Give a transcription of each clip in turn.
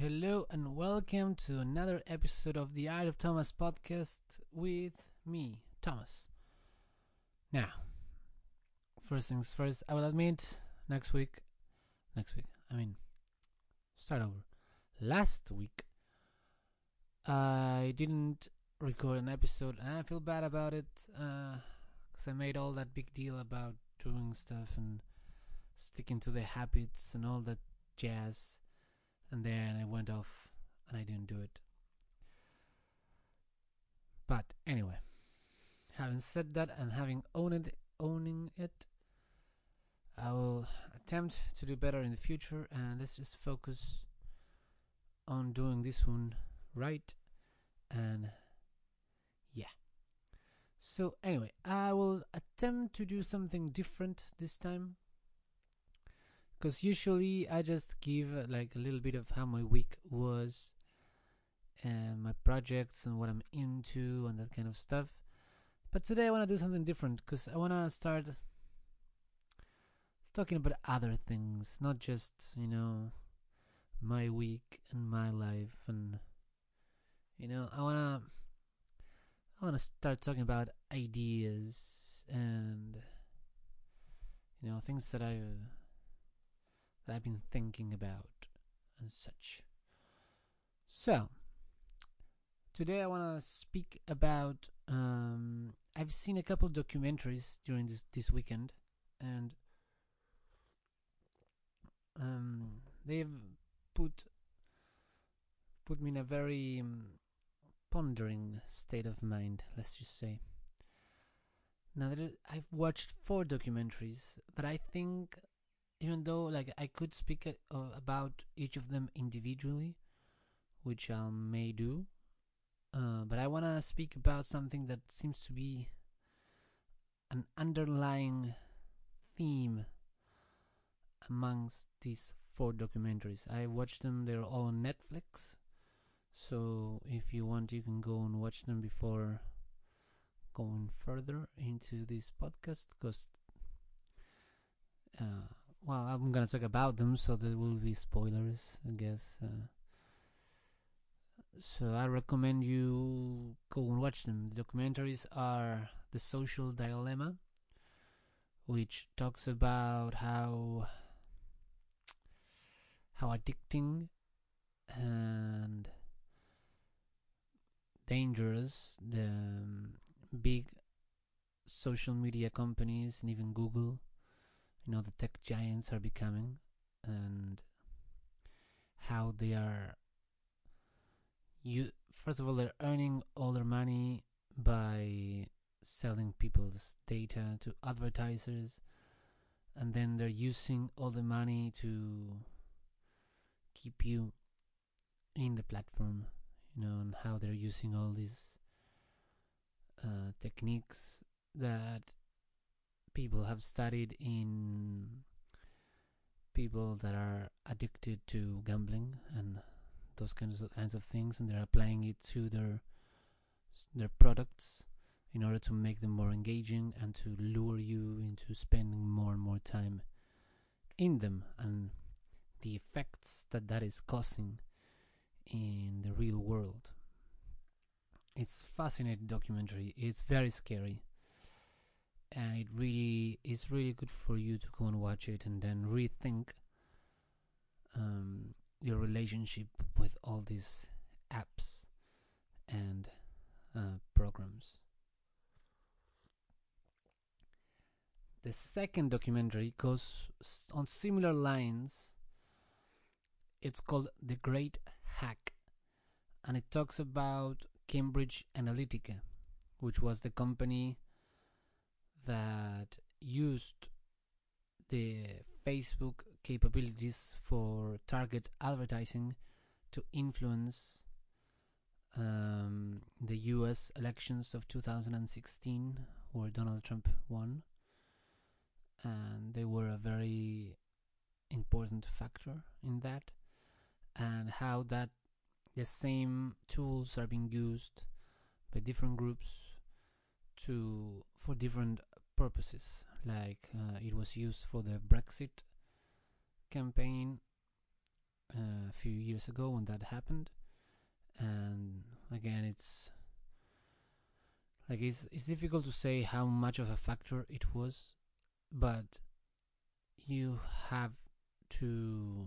Hello and welcome to another episode of the Art of Tomas podcast with me, Tomas. Now, first things first, I will admit next week, next week, I mean, start over. Last week, I didn't record an episode and I feel bad about it uh, because I made all that big deal about doing stuff and sticking to the habits and all that jazz and then I went off and I didn't do it. But anyway, having said that and having owned owning it, I will attempt to do better in the future and let's just focus on doing this one right and yeah. So anyway, I will attempt to do something different this time because usually I just give uh, like a little bit of how my week was and my projects and what I'm into and that kind of stuff. But today I want to do something different because I want to start talking about other things, not just, you know, my week and my life and you know, I want to I want to start talking about ideas and you know, things that I that I've been thinking about and such. So, today I want to speak about. Um, I've seen a couple documentaries during this this weekend, and um, they've put put me in a very um, pondering state of mind. Let's just say. Now that I've watched four documentaries, but I think even though like I could speak uh, about each of them individually, which I may do, uh, but I want to speak about something that seems to be an underlying theme amongst these four documentaries. I watched them; they're all on Netflix. So if you want, you can go and watch them before going further into this podcast, because. Uh, well, I'm gonna talk about them, so there will be spoilers, I guess. Uh, so I recommend you go and watch them. The documentaries are The Social Dilemma, which talks about how how addicting and dangerous the um, big social media companies and even Google you know the tech giants are becoming and how they are you first of all they're earning all their money by selling people's data to advertisers and then they're using all the money to keep you in the platform you know and how they're using all these uh, techniques that people have studied in people that are addicted to gambling and those kinds of kinds of things, and they're applying it to their their products in order to make them more engaging and to lure you into spending more and more time in them and the effects that that is causing in the real world. It's fascinating documentary. It's very scary and it really is really good for you to go and watch it and then rethink um, your relationship with all these apps and uh, programs. The second documentary goes on similar lines. It's called The Great Hack, and it talks about Cambridge Analytica, which was the company that used the Facebook capabilities for target advertising to influence um, the US elections of 2016, where Donald Trump won. And they were a very important factor in that, and how that the same tools are being used by different groups to for different purposes. Like uh, it was used for the Brexit campaign. a few years ago when that happened, and again, it's like it's it's difficult to say how much of a factor it was, but you have to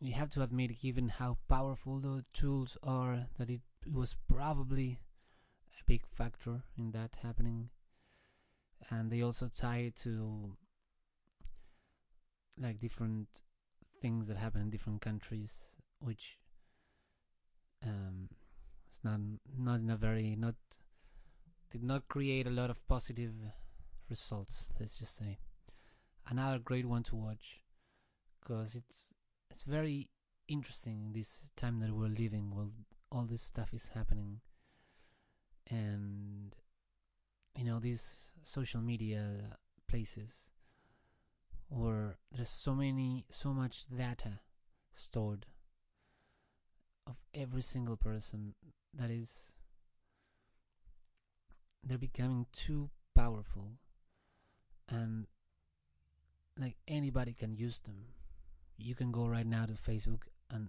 you have to admit, given how powerful the tools are, that it was probably a big factor in that happening. And they also tie it to like different things that happen in different countries, which um, it's not not in a very not did not create a lot of positive results. Let's just say another great one to watch because it's it's very interesting this time that we're living while all this stuff is happening and you know these social media places where there's so many so much data stored of every single person that is they're becoming too powerful and like anybody can use them. You can go right now to Facebook and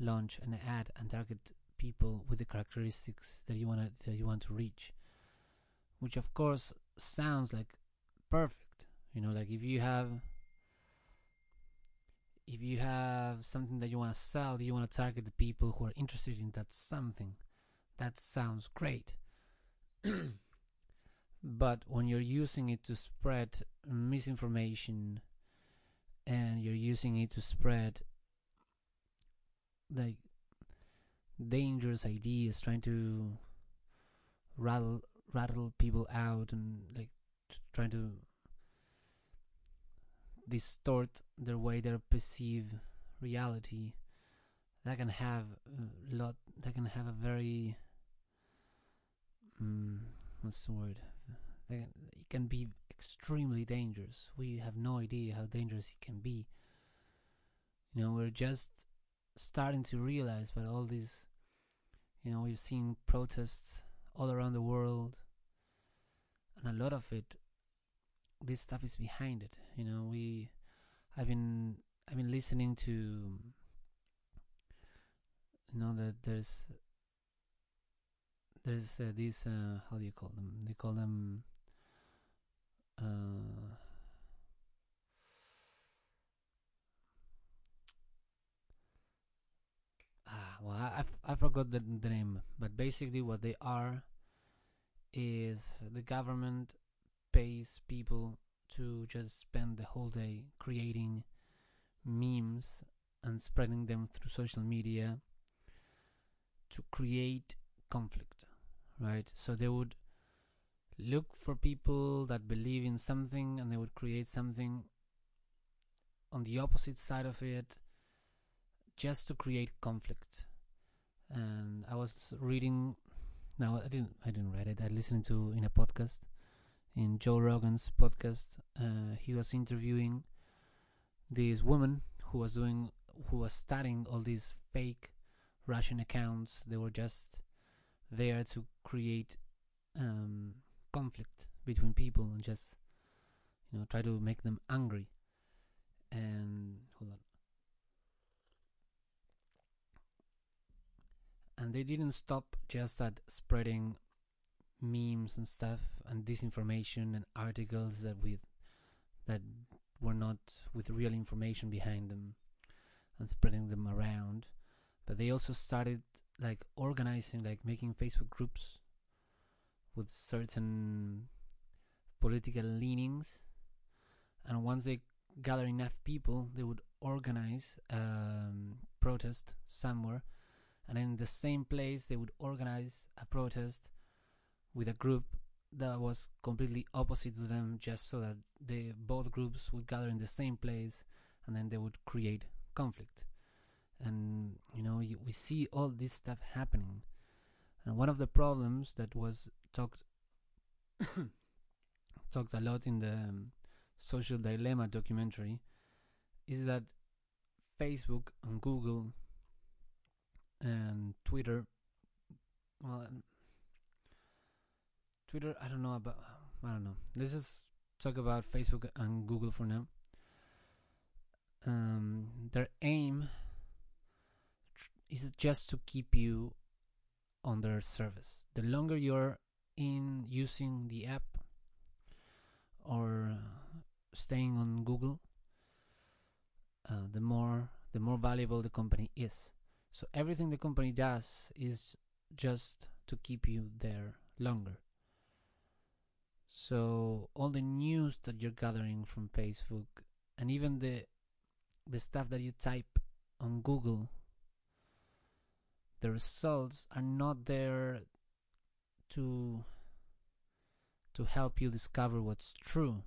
launch an ad and target people with the characteristics that you want to that you want to reach which of course sounds like perfect you know like if you have if you have something that you want to sell you want to target the people who are interested in that something that sounds great. But when you're using it to spread misinformation and you're using it to spread like dangerous ideas trying to rattle rattle people out and like trying to distort their way they perceive reality that can have a lot that can have a very um, what's the word it can be extremely dangerous. We have no idea how dangerous it can be. You know, we're just starting to realize, but all these, you know, we've seen protests all around the world, and a lot of it, this stuff is behind it. You know, we, I've been, I've been listening to, you know, that there's, there's uh, these, uh, how do you call them? They call them uh, well, I, I forgot the, the name, but basically what they are is the government pays people to just spend the whole day creating memes and spreading them through social media to create conflict, right? So they would look for people that believe in something and they would create something on the opposite side of it just to create conflict and i was reading now i didn't i didn't read it. I listened to in a podcast in joe rogan's podcast uh, he was interviewing this woman who was doing who was studying all these fake russian accounts. They were just there to create um, conflict between people and just you know try to make them angry. And hold on they didn't stop just at spreading memes and stuff and disinformation and articles that with that were not with real information behind them and spreading them around but they also started like organizing like making facebook groups with certain political leanings, and once they gather enough people, they would organize um, protest somewhere, and in the same place they would organize a protest with a group that was completely opposite to them, just so that they both groups would gather in the same place, and then they would create conflict. And you know, we see all this stuff happening. And one of the problems that was talked talked a lot in the um, social dilemma documentary is that Facebook and Google and Twitter well Twitter I don't know about I don't know let's just talk about Facebook and Google for now um, their aim is just to keep you on their service. The longer you're in using the app or staying on Google, uh, the more the more valuable the company is. So everything the company does is just to keep you there longer. So all the news that you're gathering from Facebook and even the the stuff that you type on Google the results are not there to to help you discover what's true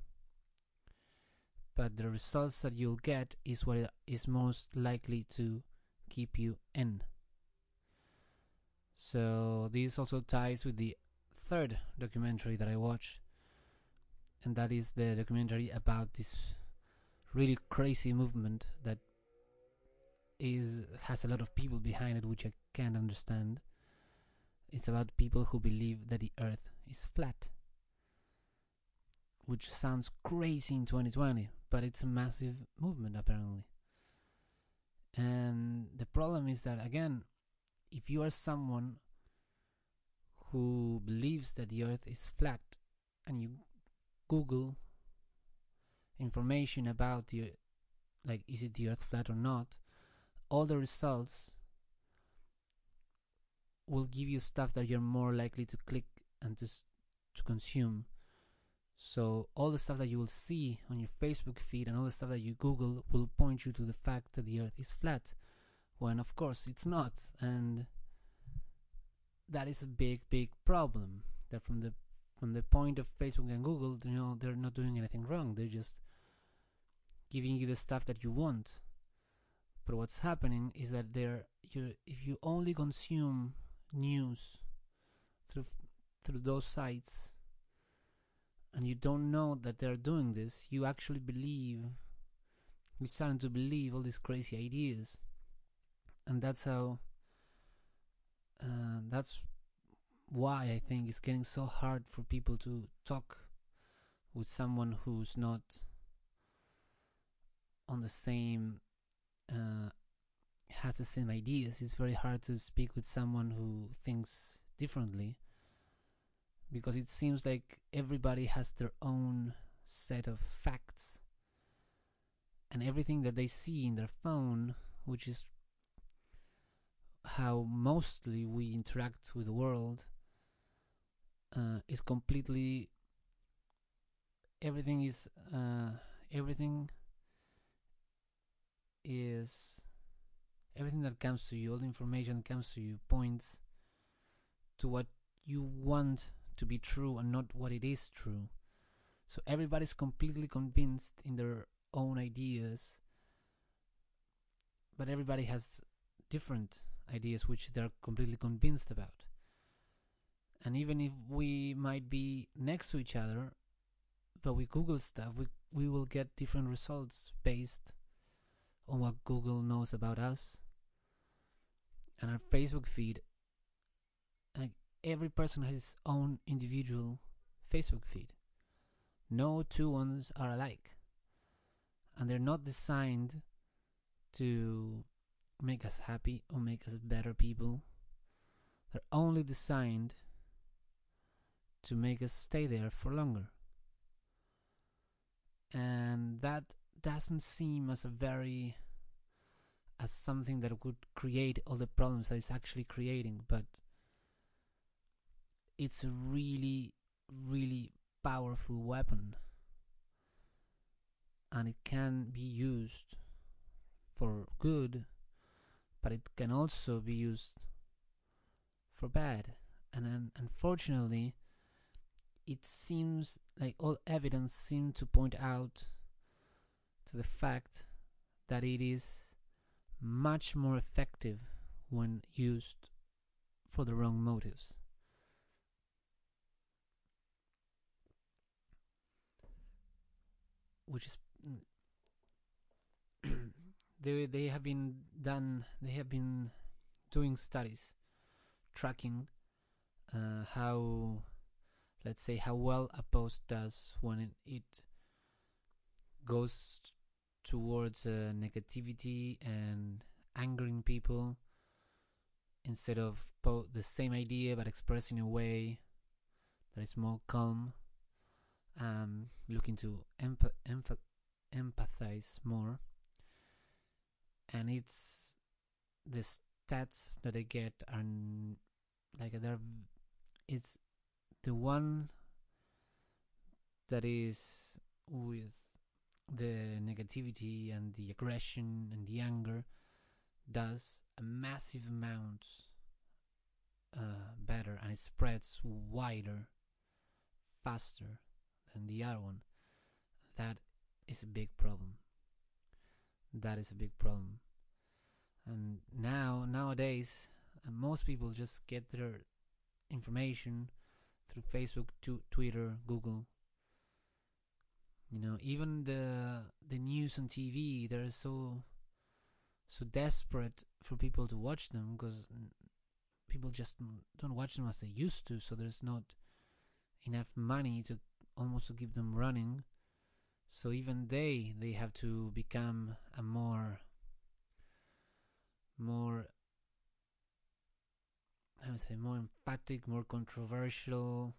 but the results that you'll get is what is most likely to keep you in so this also ties with the third documentary that I watched and that is the documentary about this really crazy movement that is has a lot of people behind it which I can't understand. It's about people who believe that the earth is flat. Which sounds crazy in 2020, but it's a massive movement apparently. And the problem is that again, if you are someone who believes that the earth is flat and you google information about the like is it the earth flat or not all the results will give you stuff that you're more likely to click and to to consume so all the stuff that you will see on your Facebook feed and all the stuff that you Google will point you to the fact that the earth is flat. When of course it's not. And that is a big big problem. That from the from the point of Facebook and Google you know they're not doing anything wrong. They're just giving you the stuff that you want. But what's happening is that they're you if you only consume news through through those sites and you don't know that they're doing this you actually believe you're starting to believe all these crazy ideas and that's how uh, that's why I think it's getting so hard for people to talk with someone who's not on the same uh, has the same ideas. It's very hard to speak with someone who thinks differently because it seems like everybody has their own set of facts. And everything that they see in their phone, which is how mostly we interact with the world, uh, is completely everything is uh, everything is everything that comes to you, all the information that comes to you points to what you want to be true and not what it is true. So everybody's completely convinced in their own ideas, but everybody has different ideas which they're completely convinced about. And even if we might be next to each other, but we Google stuff, we we will get different results based on what Google knows about us and our Facebook feed. Like every person has his own individual Facebook feed. No two ones are alike. And they're not designed to make us happy or make us better people. They're only designed to make us stay there for longer. And that doesn't seem as a very as something that would create all the problems that it's actually creating, but it's a really, really powerful weapon. And it can be used for good, but it can also be used for bad. And then, unfortunately, it seems like all evidence seems to point out to the fact that it is much more effective when used for the wrong motives. Which is they they have been done they have been doing studies tracking uh, how let's say how well a post does when it, it goes towards uh, negativity and angering people instead of po- the same idea but expressed in a way that is more calm um, looking to empathize more. And it's the stats that I get are like they're it's the one that is with the negativity and the aggression and the anger does a massive amount uh, better and it spreads wider faster than the other one that is a big problem. That is a big problem. And now nowadays uh, most people just get their information through facebook to twitter google. You know even the the news on tv they're so so desperate for people to watch them because people just don't watch them as they used to so there's not enough money to almost to keep them running. So even they they have to become a more more how to say more emphatic more controversial.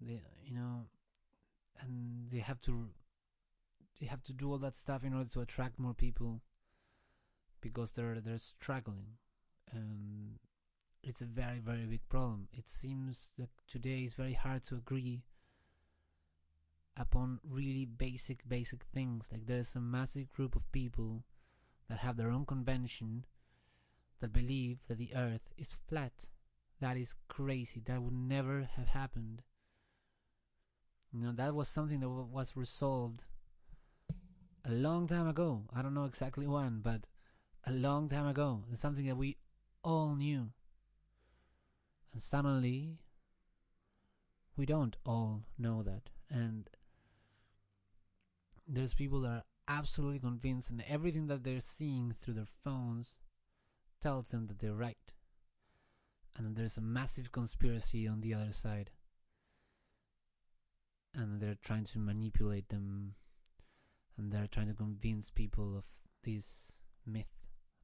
They you know and they have to they have to do all that stuff in order to attract more people because they're they're struggling. And it's a very very big problem. It seems that today is very hard to agree upon really basic basic things. Like there's a massive group of people that have their own convention that believe that the earth is flat. That is crazy. That would never have happened. You know that was something that was resolved a long time ago. I don't know exactly when but a long time ago. It's something that we all knew. And suddenly we don't all know that. And there's people that are absolutely convinced and everything that they're seeing through their phones tells them that they're right and there's a massive conspiracy on the other side and they're trying to manipulate them and they're trying to convince people of this myth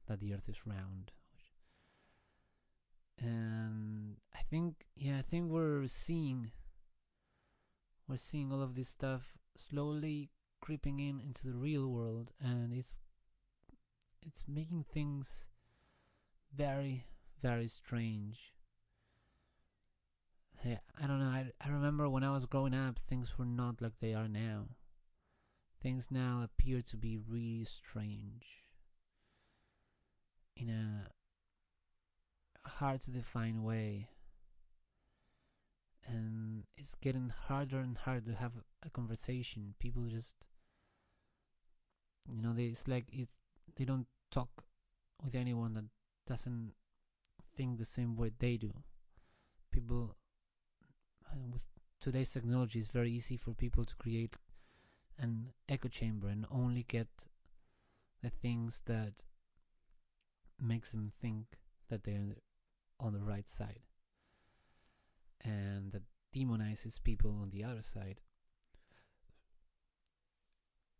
that the earth is round. And i think yeah i think we're seeing we're seeing all of this stuff slowly creeping in into the real world and it's it's making things very very strange. Hey, i don't know I, I remember when i was growing up things were not like they are now. Things now appear to be really strange. In a hard to define way and it's getting harder and harder to have a conversation. People just you know they it's like it's they don't talk with anyone that doesn't think the same way they do. People uh, with today's technology it's very easy for people to create an echo chamber and only get the things that makes them think that they're on the right side and that demonizes people on the other side.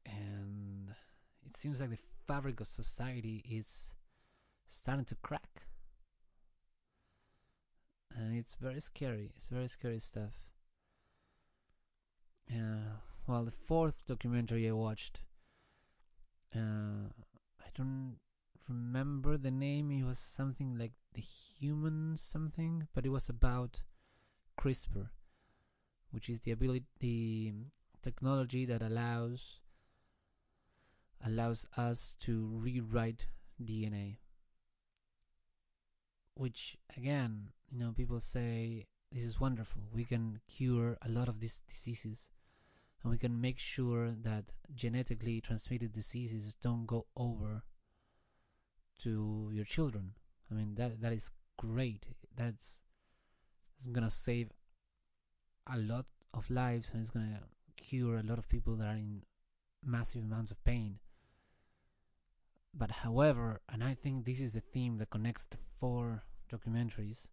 And it seems like the fabric of society is starting to crack. And it's very scary. It's very scary stuff. Uh, well the fourth documentary i watched uh, i don't remember the name. It was something like the human something but it was about crispr which is the ability the technology that allows allows us to rewrite dna which again you know people say this is wonderful. We can cure a lot of these diseases. And we can make sure that genetically transmitted diseases don't go over to your children. I mean that that is great. That's it's gonna save a lot of lives and it's gonna cure a lot of people that are in massive amounts of pain. But however and i think this is the theme that connects the four documentaries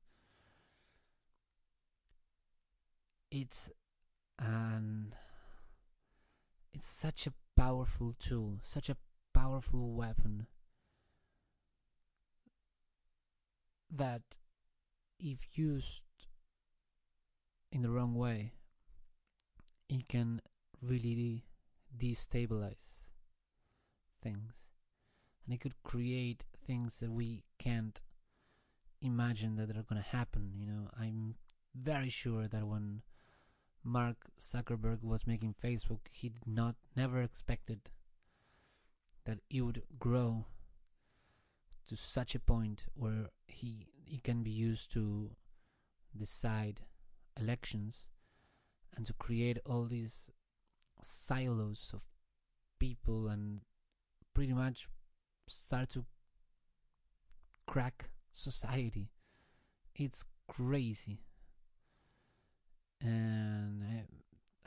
it's an it's such a powerful tool such a powerful weapon that if used in the wrong way it can really destabilize things. And it could create things that we can't imagine that are going to happen you know? I'm very sure that when mark zuckerberg was making facebook he did not never expected that it would grow to such a point where he he can be used to decide elections and to create all these silos of people and pretty much start to crack society. It's crazy. And I,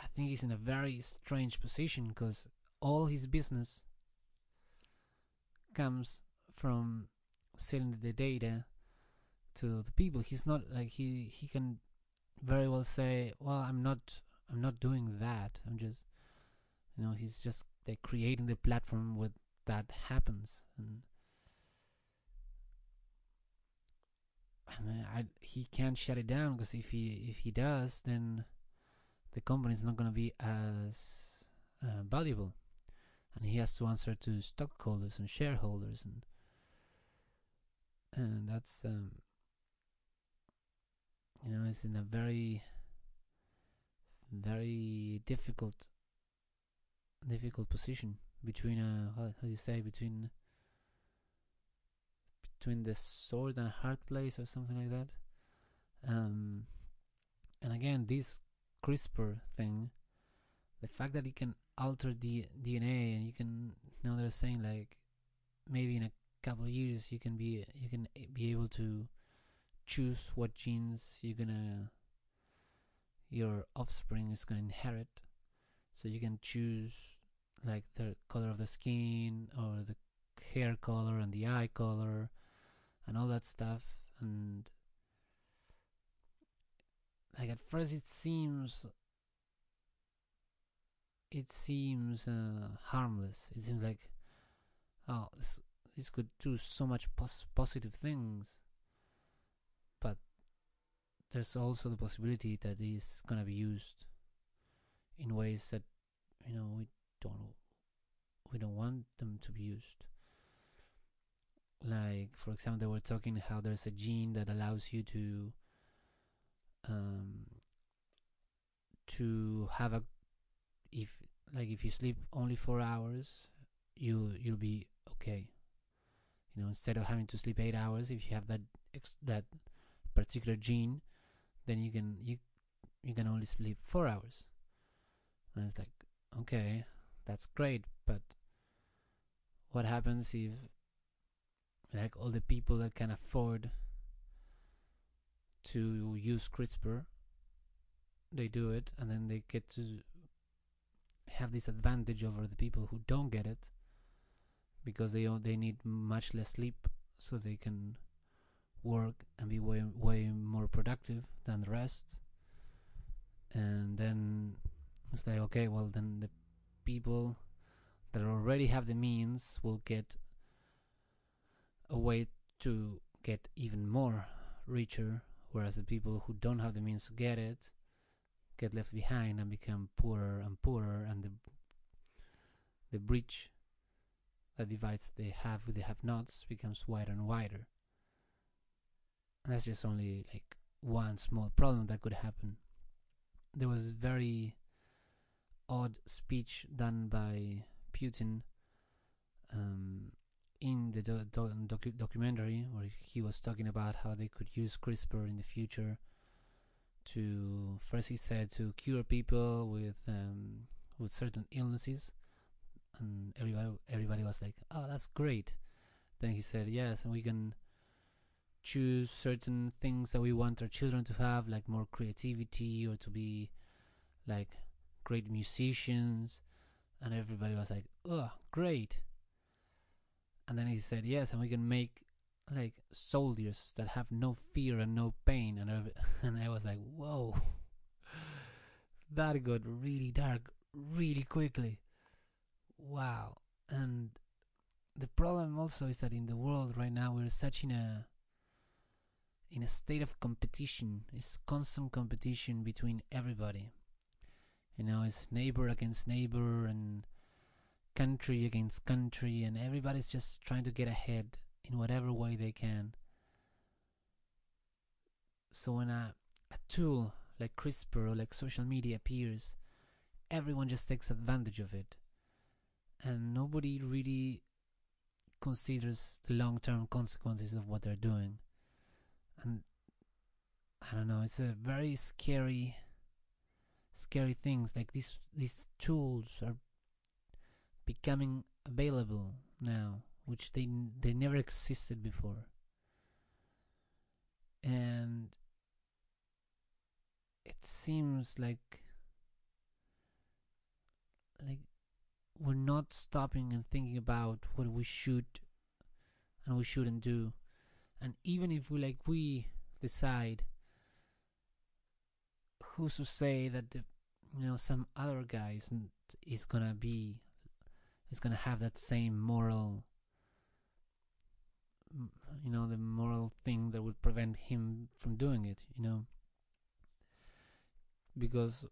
I think he's in a very strange position because all his business comes from selling the data to the people. He's not like he he can very well say, "Well, I'm not I'm not doing that. I'm just you know, he's just like creating the platform where that happens and I, he can't shut it down because if he if he does, then the company is not going to be as uh, valuable, and he has to answer to stockholders and shareholders, and and that's um, you know it's in a very very difficult difficult position between a how, how do you say between between the sword and hard place or something like that. Um, and again, this CRISPR thing, the fact that it can alter the DNA and you can, you know, they're saying like maybe in a couple of years you can be you can be able to choose what genes you're gonna your offspring is gonna inherit. So you can choose like the color of the skin or the hair color and the eye color and all that stuff. And like at first it seems it seems uh, harmless. It seems like oh this, this could do so much pos- positive things there's also the possibility that it's gonna be used in ways that you know we don't we don't want them to be used. Like for example they were talking how there's a gene that allows you to um, to have a if like if you sleep only four hours you you'll be okay. You know instead of having to sleep eight hours if you have that that particular gene then you can you you can only sleep four hours. And it's like okay that's great but what happens if like all the people that can afford to use CRISPR they do it and then they get to have this advantage over the people who don't get it because they they need much less sleep so they can work and be way way more productive than the rest and then it's like okay well then the people that already have the means will get a way to get even more richer, whereas the people who don't have the means to get it get left behind and become poorer and poorer, and the the bridge that divides the have with the have-nots becomes wider and wider. And that's just only like one small problem that could happen. There was very odd speech done by Putin um, in the do- do- docu- documentary where he was talking about how they could use CRISPR in the future to first he said to cure people with um, with certain illnesses and everybody everybody was like oh that's great then he said yes and we can choose certain things that we want our children to have like more creativity or to be like great musicians and everybody was like oh great and then he said, yes, and we can make like soldiers that have no fear and no pain. And, and I was like, whoa, that got really dark really quickly. Wow. And the problem also is that in the world right now, we're such in a in a state of competition. It's constant competition between everybody. You know, it's neighbor against neighbor and country against country, and everybody's just trying to get ahead in whatever way they can. So when a, a tool like CRISPR or like social media appears, everyone just takes advantage of it. And nobody really considers the long term consequences of what they're doing. And I don't know, it's a very scary scary things. Like these these tools are becoming available now which they they never existed before. And it seems like like we're not stopping and thinking about what we should and we shouldn't do and even if we like we decide who's to say that the, you know some other guy is gonna be is gonna have that same moral you know the moral thing that would prevent him from doing it you know? Because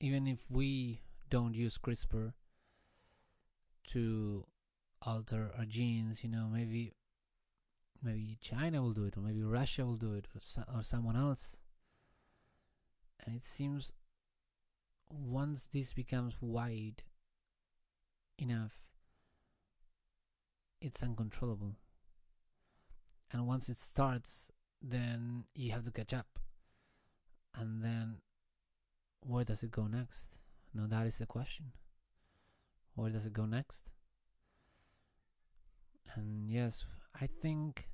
even if we don't use CRISPR to alter our genes, you know, maybe maybe China will do it, or maybe Russia will do it, or, so, or someone else. And it seems once this becomes wide enough, it's uncontrollable. And once it starts, then you have to catch up. And then where does it go next? Now that is the question. Where does it go next? And yes, I think,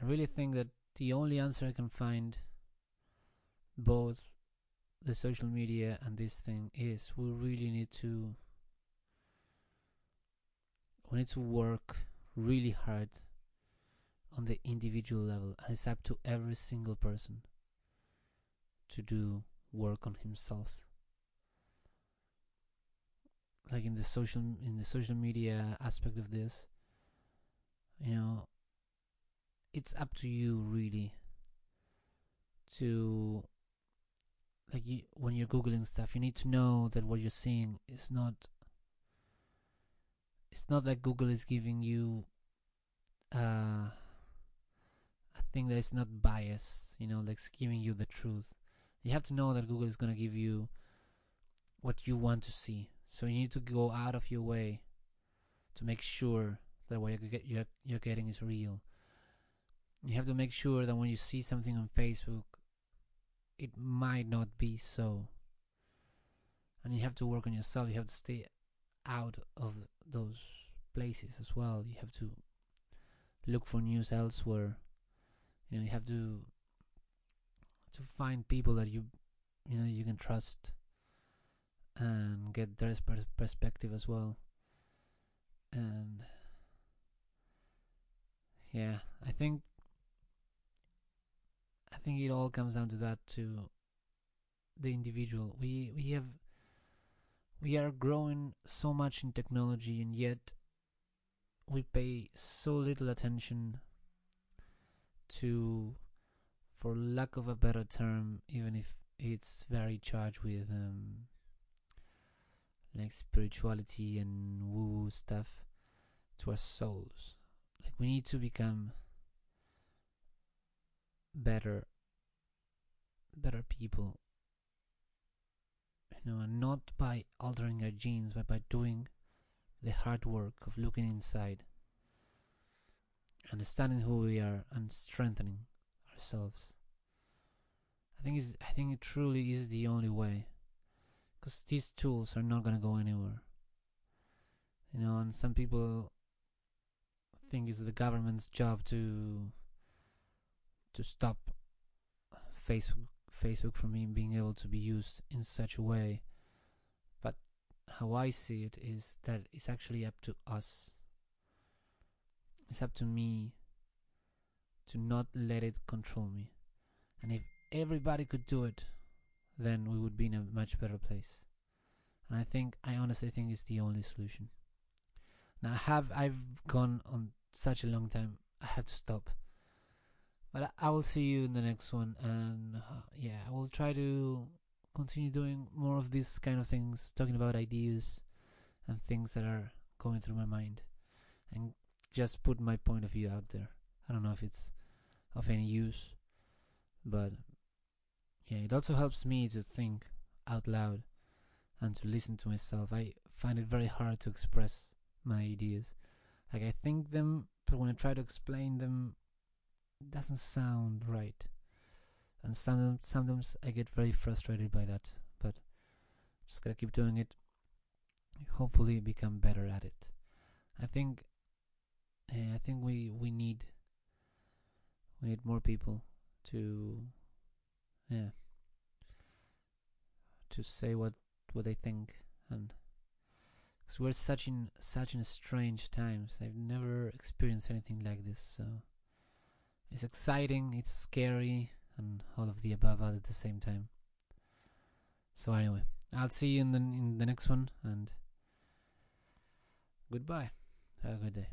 I really think that the only answer I can find, both the social media and this thing, is we really need to, we need to work really hard on the individual level, and it's up to every single person to do work on himself. Like in the social in the social media aspect of this you know it's up to you really to like you, when you're googling stuff you need to know that what you're seeing is not it's not like google is giving you uh a thing that is not biased you know like giving you the truth you have to know that google is going to give you what you want to see so you need to go out of your way to make sure that what you're, you're getting is real. You have to make sure that when you see something on Facebook, it might not be so. And you have to work on yourself. You have to stay out of those places as well. You have to look for news elsewhere. You know, you have to to find people that you you know you can trust and get their perspective as well. And yeah, I think I think it all comes down to that to the individual. We we have we are growing so much in technology and yet we pay so little attention to for lack of a better term even if it's very charged with um, like spirituality and woo woo stuff to our souls. Like we need to become better better people. You know, and not by altering our genes, but by doing the hard work of looking inside, understanding who we are and strengthening ourselves. I think is I think it truly is the only way because these tools are not going to go anywhere you know and some people think it's the government's job to to stop Facebook Facebook from being able to be used in such a way but how I see it is that it's actually up to us it's up to me to not let it control me and if everybody could do it then we would be in a much better place. And I think, I honestly think it's the only solution. Now, I have I've gone on such a long time. I have to stop But I will see you in the next one, and uh, yeah, I will try to continue doing more of these kind of things, talking about ideas and things that are going through my mind, and just put my point of view out there. I don't know if it's of any use, but yeah, it also helps me to think out loud and to listen to myself. I find it very hard to express my ideas. Like I think them, but when I try to explain them, doesn't sound right. And sometimes, sometimes I get very frustrated by that. But just gotta keep doing it. Hopefully, become better at it. I think. Yeah, I think we we need. We need more people to. Yeah. To say what what they think and because we're such in such in strange times. I've never experienced anything like this, so it's exciting, it's scary, and all of the above at the same time. So anyway, I'll see you in the in the next one, and goodbye. Have a good day.